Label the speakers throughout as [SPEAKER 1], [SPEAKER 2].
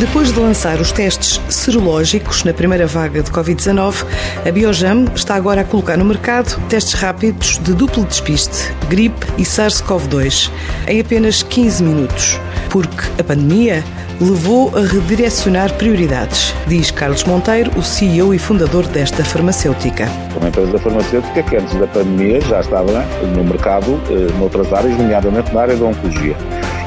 [SPEAKER 1] Depois de lançar os testes serológicos na primeira vaga de Covid-19, a Biojam está agora a colocar no mercado testes rápidos de duplo despiste, gripe e SARS-CoV-2, em apenas 15 minutos. Porque a pandemia levou a redirecionar prioridades, diz Carlos Monteiro, o CEO e fundador desta farmacêutica.
[SPEAKER 2] Uma empresa farmacêutica que antes da pandemia já estava no mercado, eh, noutras áreas, nomeadamente na área da oncologia.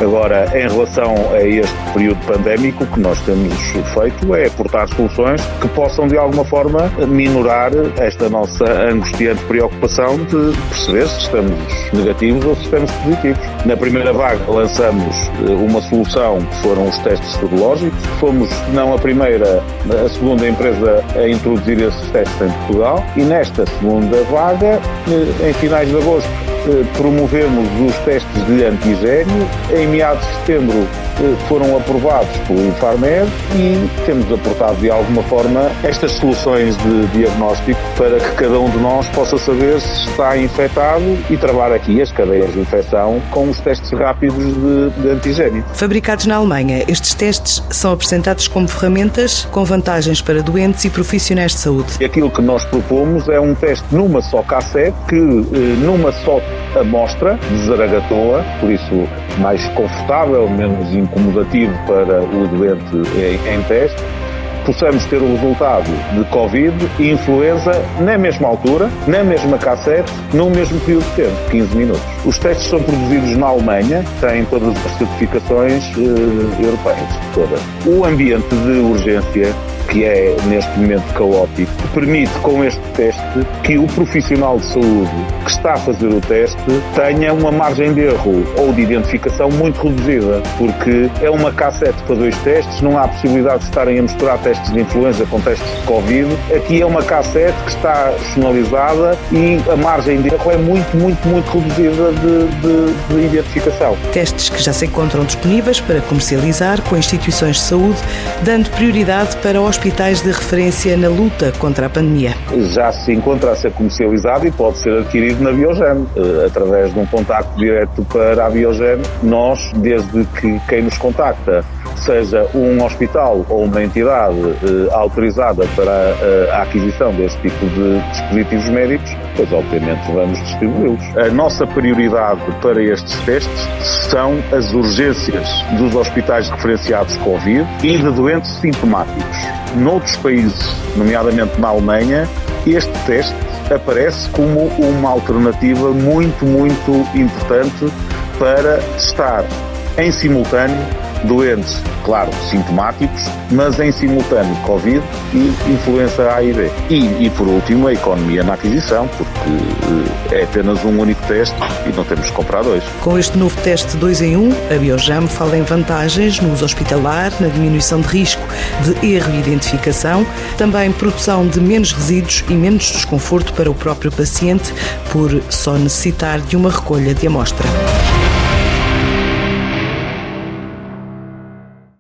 [SPEAKER 2] Agora, em relação a este período pandémico, o que nós temos feito é aportar soluções que possam, de alguma forma, minorar esta nossa angustiante preocupação de perceber se estamos negativos ou se estamos positivos. Na primeira vaga, lançamos eh, uma solução que foram os testes serológicos. Fomos, não a primeira, a segunda empresa a introduzir esses testes em Portugal. E nesta segunda vaga, eh, em finais de agosto, promovemos os testes de antigênio. Em meados de setembro eh, foram aprovados pelo Infarmed e temos aportado de alguma forma estas soluções de diagnóstico para que cada um de nós possa saber se está infectado e travar aqui as cadeias de infecção com os testes rápidos de, de antigênio.
[SPEAKER 1] Fabricados na Alemanha, estes testes são apresentados como ferramentas com vantagens para doentes e profissionais de saúde.
[SPEAKER 2] Aquilo que nós propomos é um teste numa só cassete que eh, numa só amostra de Zaragatoa, por isso mais confortável, menos incomodativo para o doente em, em teste, possamos ter o resultado de Covid e influenza na mesma altura, na mesma cassete, no mesmo período de tempo, 15 minutos. Os testes são produzidos na Alemanha, têm todas as certificações eh, europeias, todas. O ambiente de urgência que é neste momento caótico, permite com este teste que o profissional de saúde que está a fazer o teste tenha uma margem de erro ou de identificação muito reduzida, porque é uma cassete para dois testes, não há possibilidade de estarem a misturar testes de influenza com testes de Covid. Aqui é uma cassete que está personalizada e a margem de erro é muito, muito, muito reduzida de, de, de identificação.
[SPEAKER 1] Testes que já se encontram disponíveis para comercializar com instituições de saúde, dando prioridade para hospitais hospitais de referência na luta contra a pandemia.
[SPEAKER 2] Já se encontra a ser comercializado e pode ser adquirido na Biogen, eh, através de um contacto direto para a Biogen. Nós, desde que quem nos contacta seja um hospital ou uma entidade eh, autorizada para a, a aquisição deste tipo de dispositivos médicos, pois obviamente vamos distribuí-los. A nossa prioridade para estes testes são as urgências dos hospitais referenciados Covid e de doentes sintomáticos noutros países, nomeadamente na Alemanha, este teste aparece como uma alternativa muito, muito importante para testar em simultâneo doentes, claro, sintomáticos, mas em simultâneo Covid e influenza A e B. E, e por último, a economia na aquisição, porque eh, é apenas um único teste e não temos que comprar dois.
[SPEAKER 1] Com este novo teste 2 em 1, um, a Biojam fala em vantagens no uso hospitalar, na diminuição de risco de erro e identificação, também produção de menos resíduos e menos desconforto para o próprio paciente por só necessitar de uma recolha de amostra.